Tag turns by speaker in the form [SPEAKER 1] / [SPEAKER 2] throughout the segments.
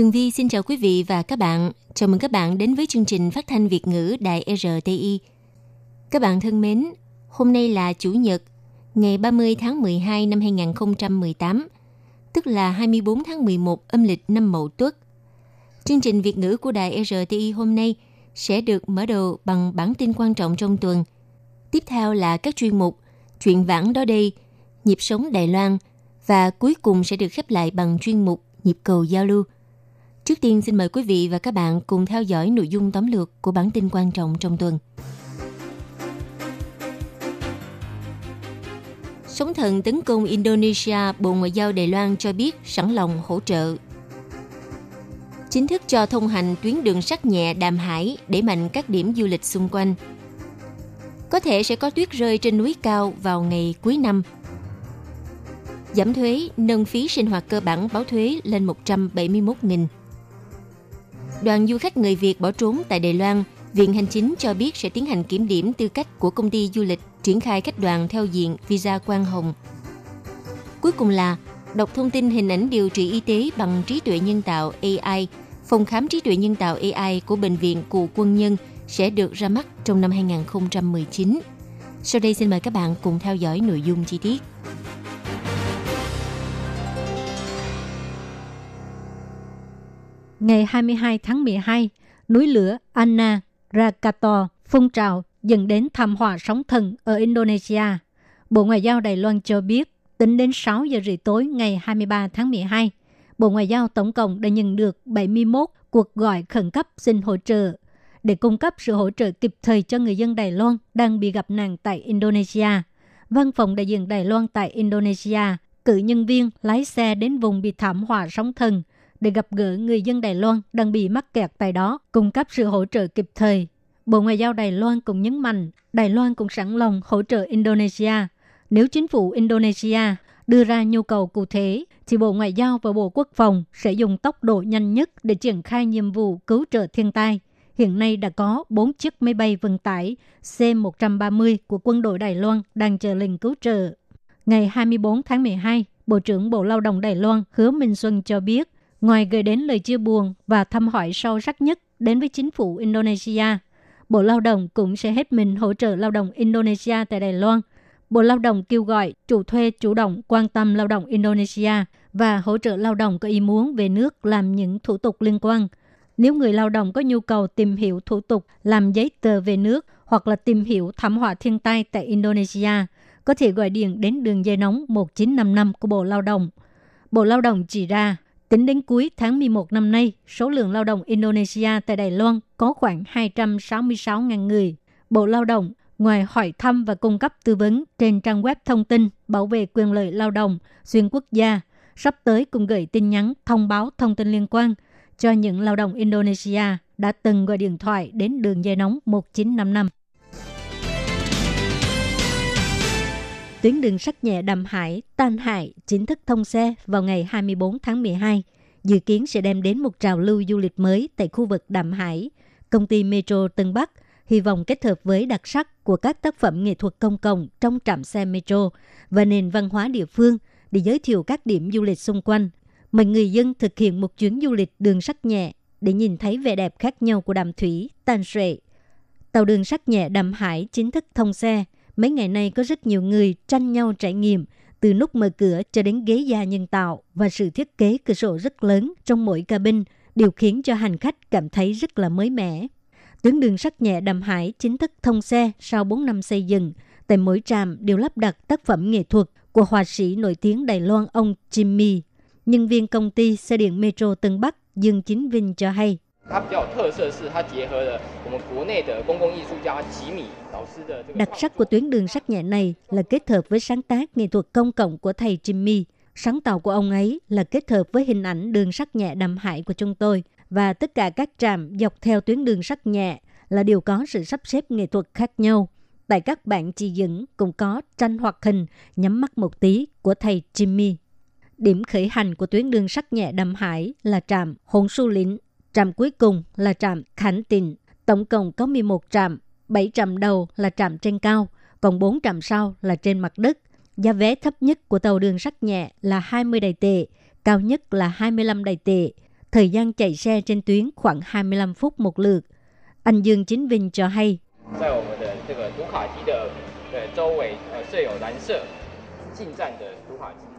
[SPEAKER 1] Tường Vi xin chào quý vị và các bạn. Chào mừng các bạn đến với chương trình phát thanh Việt ngữ Đài RTI. Các bạn thân mến, hôm nay là Chủ nhật, ngày 30 tháng 12 năm 2018, tức là 24 tháng 11 âm lịch năm Mậu Tuất. Chương trình Việt ngữ của Đài RTI hôm nay sẽ được mở đầu bằng bản tin quan trọng trong tuần. Tiếp theo là các chuyên mục Chuyện vãng đó đây, Nhịp sống Đài Loan và cuối cùng sẽ được khép lại bằng chuyên mục Nhịp cầu giao lưu. Trước tiên xin mời quý vị và các bạn cùng theo dõi nội dung tóm lược của bản tin quan trọng trong tuần. Sóng thần tấn công Indonesia, Bộ Ngoại giao Đài Loan cho biết sẵn lòng hỗ trợ. Chính thức cho thông hành tuyến đường sắt nhẹ Đàm Hải để mạnh các điểm du lịch xung quanh. Có thể sẽ có tuyết rơi trên núi cao vào ngày cuối năm. Giảm thuế, nâng phí sinh hoạt cơ bản báo thuế lên 171.000. Đoàn du khách người Việt bỏ trốn tại Đài Loan, Viện Hành Chính cho biết sẽ tiến hành kiểm điểm tư cách của công ty du lịch triển khai khách đoàn theo diện visa quang hồng. Cuối cùng là đọc thông tin hình ảnh điều trị y tế bằng trí tuệ nhân tạo AI. Phòng khám trí tuệ nhân tạo AI của Bệnh viện Cụ Quân Nhân sẽ được ra mắt trong năm 2019. Sau đây xin mời các bạn cùng theo dõi nội dung chi tiết.
[SPEAKER 2] Ngày 22 tháng 12, núi lửa Anna Rakato phun trào dẫn đến thảm họa sóng thần ở Indonesia. Bộ Ngoại giao Đài Loan cho biết, tính đến 6 giờ rưỡi tối ngày 23 tháng 12, Bộ Ngoại giao tổng cộng đã nhận được 71 cuộc gọi khẩn cấp xin hỗ trợ để cung cấp sự hỗ trợ kịp thời cho người dân Đài Loan đang bị gặp nạn tại Indonesia. Văn phòng đại diện Đài Loan tại Indonesia cử nhân viên lái xe đến vùng bị thảm họa sóng thần để gặp gỡ người dân Đài Loan đang bị mắc kẹt tại đó, cung cấp sự hỗ trợ kịp thời. Bộ Ngoại giao Đài Loan cũng nhấn mạnh, Đài Loan cũng sẵn lòng hỗ trợ Indonesia. Nếu chính phủ Indonesia đưa ra nhu cầu cụ thể, thì Bộ Ngoại giao và Bộ Quốc phòng sẽ dùng tốc độ nhanh nhất để triển khai nhiệm vụ cứu trợ thiên tai. Hiện nay đã có 4 chiếc máy bay vận tải C-130 của quân đội Đài Loan đang chờ lệnh cứu trợ. Ngày 24 tháng 12, Bộ trưởng Bộ Lao động Đài Loan Hứa Minh Xuân cho biết, ngoài gửi đến lời chia buồn và thăm hỏi sâu sắc nhất đến với chính phủ Indonesia, Bộ Lao động cũng sẽ hết mình hỗ trợ lao động Indonesia tại Đài Loan. Bộ Lao động kêu gọi chủ thuê chủ động quan tâm lao động Indonesia và hỗ trợ lao động có ý muốn về nước làm những thủ tục liên quan. Nếu người lao động có nhu cầu tìm hiểu thủ tục làm giấy tờ về nước hoặc là tìm hiểu thảm họa thiên tai tại Indonesia, có thể gọi điện đến đường dây nóng 1955 của Bộ Lao động. Bộ Lao động chỉ ra, tính đến cuối tháng 11 năm nay, số lượng lao động Indonesia tại Đài Loan có khoảng 266.000 người. Bộ Lao động ngoài hỏi thăm và cung cấp tư vấn trên trang web thông tin bảo vệ quyền lợi lao động xuyên quốc gia, sắp tới cùng gửi tin nhắn thông báo thông tin liên quan cho những lao động Indonesia đã từng gọi điện thoại đến đường dây nóng 1955. Tuyến đường sắt nhẹ Đàm Hải, Tan Hải chính thức thông xe vào ngày 24 tháng 12, dự kiến sẽ đem đến một trào lưu du lịch mới tại khu vực Đàm Hải. Công ty Metro Tân Bắc hy vọng kết hợp với đặc sắc của các tác phẩm nghệ thuật công cộng trong trạm xe Metro và nền văn hóa địa phương để giới thiệu các điểm du lịch xung quanh. Mời người dân thực hiện một chuyến du lịch đường sắt nhẹ để nhìn thấy vẻ đẹp khác nhau của đàm thủy, tan sệ. Tàu đường sắt nhẹ Đàm Hải chính thức thông xe. Mấy ngày nay có rất nhiều người tranh nhau trải nghiệm, từ nút mở cửa cho đến ghế da nhân tạo và sự thiết kế cửa sổ rất lớn trong mỗi cabin đều khiến cho hành khách cảm thấy rất là mới mẻ. Tuyến đường sắt nhẹ Đàm Hải chính thức thông xe sau 4 năm xây dựng. Tại mỗi trạm đều lắp đặt tác phẩm nghệ thuật của họa sĩ nổi tiếng Đài Loan ông Jimmy. Nhân viên công ty xe điện Metro Tân Bắc Dương Chính Vinh cho hay. Đặc sắc của tuyến đường sắt nhẹ này là kết hợp với sáng tác nghệ thuật công cộng của thầy Jimmy. Sáng tạo của ông ấy là kết hợp với hình ảnh đường sắt nhẹ đầm hải của chúng tôi và tất cả các trạm dọc theo tuyến đường sắt nhẹ là đều có sự sắp xếp nghệ thuật khác nhau. Tại các bạn chỉ dẫn cũng có tranh hoạt hình, nhắm mắt một tí của thầy Jimmy. Điểm khởi hành của tuyến đường sắt nhẹ đầm hải là trạm Hồn Su Lĩnh trạm cuối cùng là trạm Khánh Tịnh. Tổng cộng có 11 trạm, 7 trạm đầu là trạm trên cao, còn 4 trạm sau là trên mặt đất. Giá vé thấp nhất của tàu đường sắt nhẹ là 20 đài tệ, cao nhất là 25 đài tệ. Thời gian chạy xe trên tuyến khoảng 25 phút một lượt. Anh Dương Chính Vinh cho hay.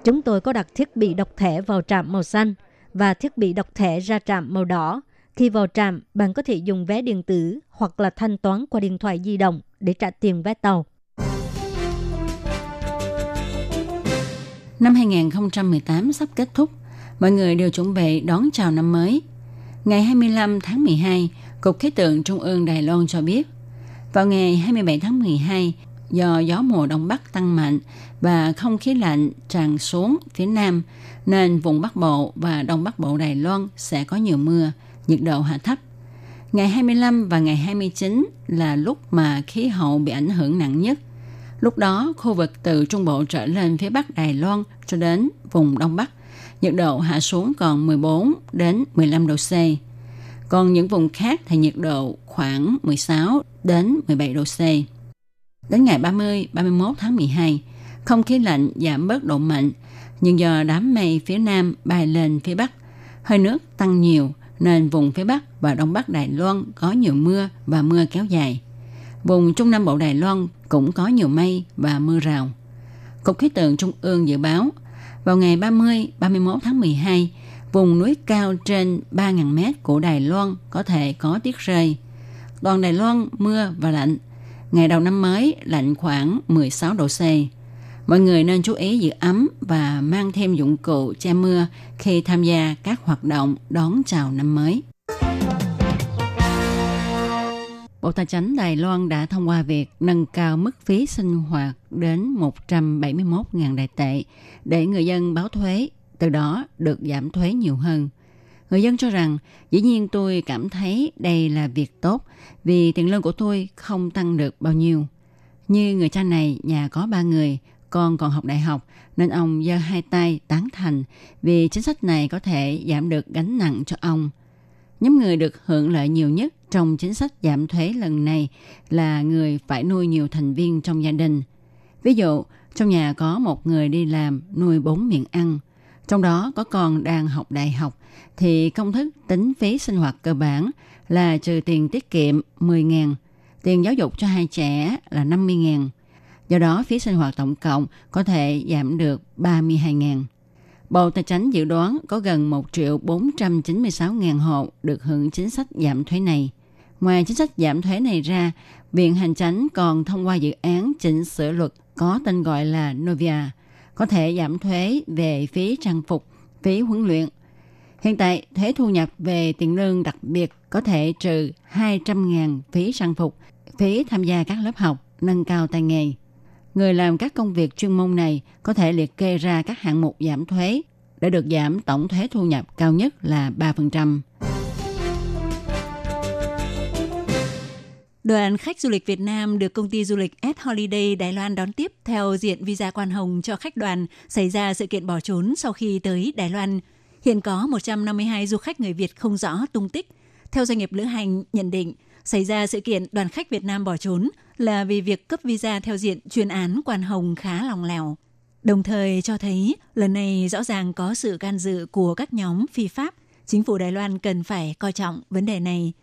[SPEAKER 2] Chúng tôi có đặt thiết bị đọc thẻ vào trạm màu xanh và thiết bị đọc thẻ ra trạm màu đỏ. Khi vào trạm, bạn có thể dùng vé điện tử hoặc là thanh toán qua điện thoại di động để trả tiền vé tàu.
[SPEAKER 3] Năm 2018 sắp kết thúc, mọi người đều chuẩn bị đón chào năm mới. Ngày 25 tháng 12, Cục Khí tượng Trung ương Đài Loan cho biết, vào ngày 27 tháng 12, do gió mùa đông bắc tăng mạnh và không khí lạnh tràn xuống phía nam, nên vùng Bắc Bộ và Đông Bắc Bộ Đài Loan sẽ có nhiều mưa, nhiệt độ hạ thấp. Ngày 25 và ngày 29 là lúc mà khí hậu bị ảnh hưởng nặng nhất. Lúc đó, khu vực từ Trung Bộ trở lên phía Bắc Đài Loan cho đến vùng Đông Bắc, nhiệt độ hạ xuống còn 14 đến 15 độ C. Còn những vùng khác thì nhiệt độ khoảng 16 đến 17 độ C. Đến ngày 30, 31 tháng 12, không khí lạnh giảm bớt độ mạnh, nhưng do đám mây phía nam bay lên phía bắc, hơi nước tăng nhiều nên vùng phía bắc và đông bắc Đài Loan có nhiều mưa và mưa kéo dài. Vùng Trung Nam Bộ Đài Loan cũng có nhiều mây và mưa rào. Cục khí tượng Trung ương dự báo, vào ngày 30, 31 tháng 12, vùng núi cao trên 3.000 mét của Đài Loan có thể có tiết rơi. Toàn Đài Loan mưa và lạnh. Ngày đầu năm mới lạnh khoảng 16 độ C. Mọi người nên chú ý giữ ấm và mang thêm dụng cụ che mưa khi tham gia các hoạt động đón chào năm mới. Bộ Tài chính Đài Loan đã thông qua việc nâng cao mức phí sinh hoạt đến 171.000 đại tệ để người dân báo thuế, từ đó được giảm thuế nhiều hơn. Người dân cho rằng, dĩ nhiên tôi cảm thấy đây là việc tốt vì tiền lương của tôi không tăng được bao nhiêu. Như người cha này, nhà có ba người, con còn học đại học, nên ông giơ hai tay tán thành vì chính sách này có thể giảm được gánh nặng cho ông. Nhóm người được hưởng lợi nhiều nhất trong chính sách giảm thuế lần này là người phải nuôi nhiều thành viên trong gia đình. Ví dụ, trong nhà có một người đi làm nuôi bốn miệng ăn, trong đó có còn đang học đại học, thì công thức tính phí sinh hoạt cơ bản là trừ tiền tiết kiệm 10.000, tiền giáo dục cho hai trẻ là 50.000. Do đó, phí sinh hoạt tổng cộng có thể giảm được 32.000. Bộ Tài chính dự đoán có gần 1 triệu 496 ngàn hộ được hưởng chính sách giảm thuế này. Ngoài chính sách giảm thuế này ra, Viện Hành Chánh còn thông qua dự án chỉnh sửa luật có tên gọi là Novia, có thể giảm thuế về phí trang phục, phí huấn luyện. Hiện tại, thuế thu nhập về tiền lương đặc biệt có thể trừ 200.000 phí trang phục, phí tham gia các lớp học, nâng cao tay nghề. Người làm các công việc chuyên môn này có thể liệt kê ra các hạng mục giảm thuế để được giảm tổng thuế thu nhập cao nhất là 3%.
[SPEAKER 4] Đoàn khách du lịch Việt Nam được công ty du lịch S Holiday Đài Loan đón tiếp theo diện visa quan hồng cho khách đoàn xảy ra sự kiện bỏ trốn sau khi tới Đài Loan. Hiện có 152 du khách người Việt không rõ tung tích. Theo doanh nghiệp lữ hành nhận định, xảy ra sự kiện đoàn khách Việt Nam bỏ trốn là vì việc cấp visa theo diện chuyên án quan hồng khá lòng lèo. Đồng thời cho thấy lần này rõ ràng có sự can dự của các nhóm phi pháp. Chính phủ Đài Loan cần phải coi trọng vấn đề này.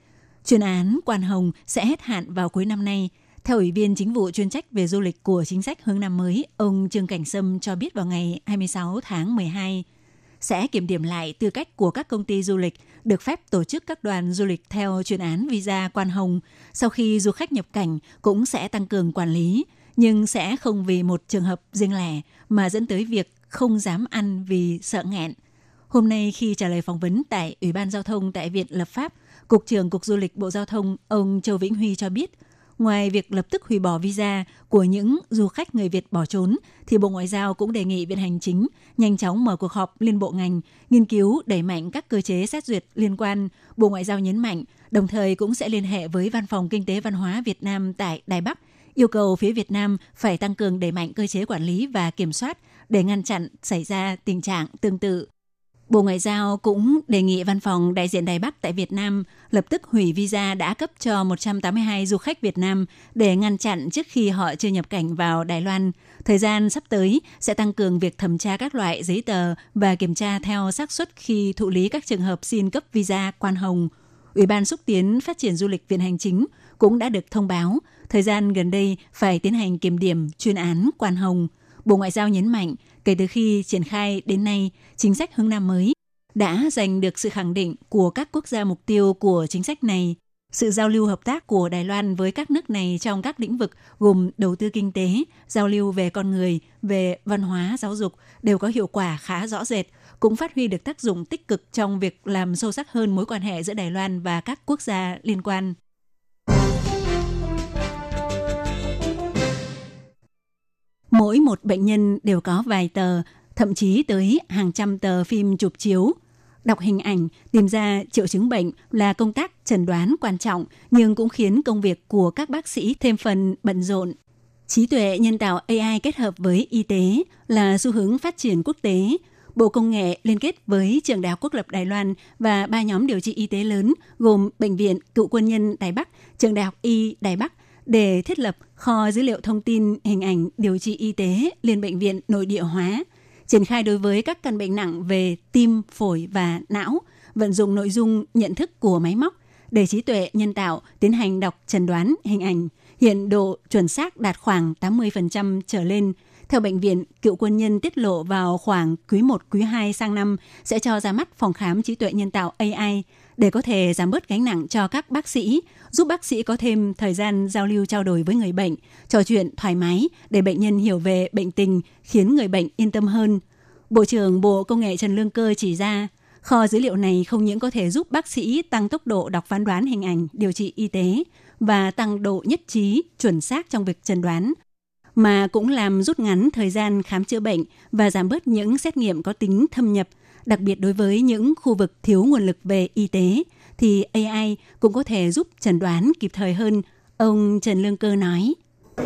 [SPEAKER 4] Chuyên án Quan Hồng sẽ hết hạn vào cuối năm nay. Theo Ủy viên Chính vụ chuyên trách về du lịch của chính sách hướng năm mới, ông Trương Cảnh Sâm cho biết vào ngày 26 tháng 12 sẽ kiểm điểm lại tư cách của các công ty du lịch được phép tổ chức các đoàn du lịch theo chuyên án visa quan hồng. Sau khi du khách nhập cảnh cũng sẽ tăng cường quản lý, nhưng sẽ không vì một trường hợp riêng lẻ mà dẫn tới việc không dám ăn vì sợ nghẹn. Hôm nay khi trả lời phỏng vấn tại Ủy ban Giao thông tại Viện Lập pháp, Cục trưởng Cục Du lịch Bộ Giao thông ông Châu Vĩnh Huy cho biết, ngoài việc lập tức hủy bỏ visa của những du khách người Việt bỏ trốn, thì Bộ Ngoại giao cũng đề nghị Viện Hành Chính nhanh chóng mở cuộc họp liên bộ ngành, nghiên cứu đẩy mạnh các cơ chế xét duyệt liên quan. Bộ Ngoại giao nhấn mạnh, đồng thời cũng sẽ liên hệ với Văn phòng Kinh tế Văn hóa Việt Nam tại Đài Bắc, yêu cầu phía Việt Nam phải tăng cường đẩy mạnh cơ chế quản lý và kiểm soát để ngăn chặn xảy ra tình trạng tương tự Bộ Ngoại giao cũng đề nghị văn phòng đại diện Đài Bắc tại Việt Nam lập tức hủy visa đã cấp cho 182 du khách Việt Nam để ngăn chặn trước khi họ chưa nhập cảnh vào Đài Loan. Thời gian sắp tới sẽ tăng cường việc thẩm tra các loại giấy tờ và kiểm tra theo xác suất khi thụ lý các trường hợp xin cấp visa quan hồng. Ủy ban xúc tiến phát triển du lịch Viện Hành Chính cũng đã được thông báo, thời gian gần đây phải tiến hành kiểm điểm chuyên án quan hồng. Bộ Ngoại giao nhấn mạnh Kể từ khi triển khai đến nay, chính sách hướng Nam mới đã giành được sự khẳng định của các quốc gia mục tiêu của chính sách này. Sự giao lưu hợp tác của Đài Loan với các nước này trong các lĩnh vực gồm đầu tư kinh tế, giao lưu về con người, về văn hóa, giáo dục đều có hiệu quả khá rõ rệt, cũng phát huy được tác dụng tích cực trong việc làm sâu sắc hơn mối quan hệ giữa Đài Loan và các quốc gia liên quan. Mỗi một bệnh nhân đều có vài tờ, thậm chí tới hàng trăm tờ phim chụp chiếu. Đọc hình ảnh, tìm ra triệu chứng bệnh là công tác chẩn đoán quan trọng, nhưng cũng khiến công việc của các bác sĩ thêm phần bận rộn. Trí tuệ nhân tạo AI kết hợp với y tế là xu hướng phát triển quốc tế. Bộ Công nghệ liên kết với Trường Đại học Quốc lập Đài Loan và ba nhóm điều trị y tế lớn gồm Bệnh viện Cựu quân nhân Đài Bắc, Trường Đại học Y Đài Bắc để thiết lập kho dữ liệu thông tin hình ảnh điều trị y tế liên bệnh viện nội địa hóa, triển khai đối với các căn bệnh nặng về tim, phổi và não, vận dụng nội dung nhận thức của máy móc để trí tuệ nhân tạo tiến hành đọc trần đoán hình ảnh. Hiện độ chuẩn xác đạt khoảng 80% trở lên. Theo bệnh viện, cựu quân nhân tiết lộ vào khoảng quý 1, quý 2 sang năm sẽ cho ra mắt phòng khám trí tuệ nhân tạo AI để có thể giảm bớt gánh nặng cho các bác sĩ, giúp bác sĩ có thêm thời gian giao lưu trao đổi với người bệnh, trò chuyện thoải mái để bệnh nhân hiểu về bệnh tình, khiến người bệnh yên tâm hơn. Bộ trưởng Bộ Công nghệ Trần Lương Cơ chỉ ra, kho dữ liệu này không những có thể giúp bác sĩ tăng tốc độ đọc phán đoán hình ảnh điều trị y tế và tăng độ nhất trí, chuẩn xác trong việc chẩn đoán, mà cũng làm rút ngắn thời gian khám chữa bệnh và giảm bớt những xét nghiệm có tính thâm nhập đặc biệt đối với những khu vực thiếu nguồn lực về y tế, thì AI cũng có thể giúp chẩn đoán kịp thời hơn, ông Trần Lương Cơ nói.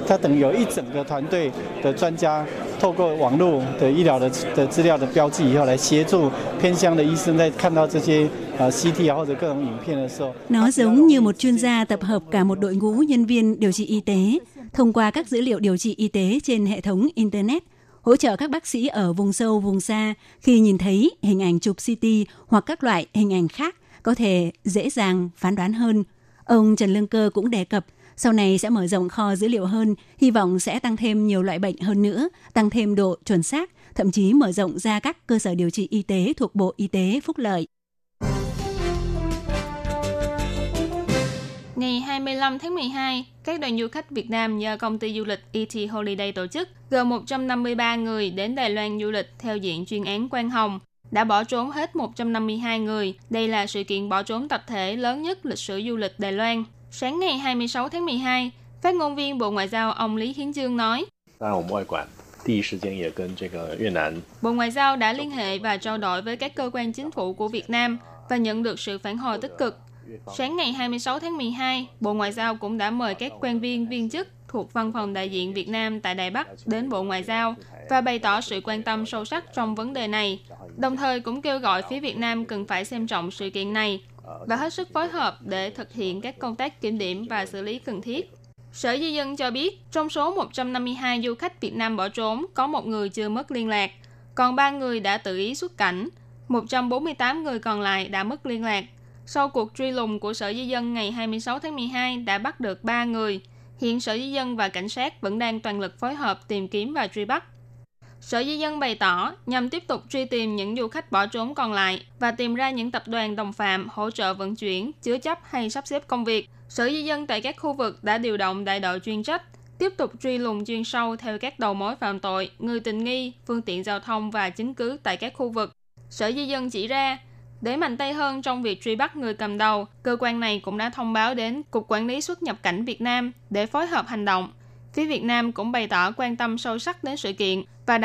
[SPEAKER 5] 它等于有一整个团队的专家，透过网络的医疗的的资料的标记以后，来协助偏乡的医生在看到这些呃 CT 啊或者各种影片的时候。
[SPEAKER 4] Nó giống như một chuyên gia tập hợp cả một đội ngũ nhân viên điều trị y tế thông qua các dữ liệu điều trị y tế trên hệ thống internet hỗ trợ các bác sĩ ở vùng sâu, vùng xa khi nhìn thấy hình ảnh chụp CT hoặc các loại hình ảnh khác có thể dễ dàng phán đoán hơn. Ông Trần Lương Cơ cũng đề cập sau này sẽ mở rộng kho dữ liệu hơn, hy vọng sẽ tăng thêm nhiều loại bệnh hơn nữa, tăng thêm độ chuẩn xác, thậm chí mở rộng ra các cơ sở điều trị y tế thuộc Bộ Y tế Phúc Lợi.
[SPEAKER 6] Ngày 25 tháng 12, các đoàn du khách Việt Nam do công ty du lịch ET Holiday tổ chức gồm 153 người đến Đài Loan du lịch theo diện chuyên án Quang Hồng đã bỏ trốn hết 152 người. Đây là sự kiện bỏ trốn tập thể lớn nhất lịch sử du lịch Đài Loan. Sáng ngày 26 tháng 12, phát ngôn viên Bộ Ngoại giao ông Lý Hiến Dương nói, Bộ Ngoại giao đã liên hệ và trao đổi với các cơ quan chính phủ của Việt Nam và nhận được sự phản hồi tích cực Sáng ngày 26 tháng 12, Bộ Ngoại giao cũng đã mời các quan viên viên chức thuộc Văn phòng đại diện Việt Nam tại Đài Bắc đến Bộ Ngoại giao và bày tỏ sự quan tâm sâu sắc trong vấn đề này, đồng thời cũng kêu gọi phía Việt Nam cần phải xem trọng sự kiện này và hết sức phối hợp để thực hiện các công tác kiểm điểm và xử lý cần thiết. Sở Di dân cho biết, trong số 152 du khách Việt Nam bỏ trốn, có một người chưa mất liên lạc, còn ba người đã tự ý xuất cảnh, 148 người còn lại đã mất liên lạc. Sau cuộc truy lùng của Sở Di dân ngày 26 tháng 12 đã bắt được 3 người. Hiện Sở Di dân và cảnh sát vẫn đang toàn lực phối hợp tìm kiếm và truy bắt. Sở Di dân bày tỏ nhằm tiếp tục truy tìm những du khách bỏ trốn còn lại và tìm ra những tập đoàn đồng phạm hỗ trợ vận chuyển, chứa chấp hay sắp xếp công việc. Sở Di dân tại các khu vực đã điều động đại đội chuyên trách, tiếp tục truy lùng chuyên sâu theo các đầu mối phạm tội, người tình nghi, phương tiện giao thông và chứng cứ tại các khu vực. Sở Di dân chỉ ra, để mạnh tay hơn trong việc truy bắt người cầm đầu, cơ quan này cũng đã thông báo đến Cục Quản lý xuất nhập cảnh Việt Nam để phối hợp hành động. Phía Việt Nam cũng bày tỏ quan tâm sâu sắc đến sự kiện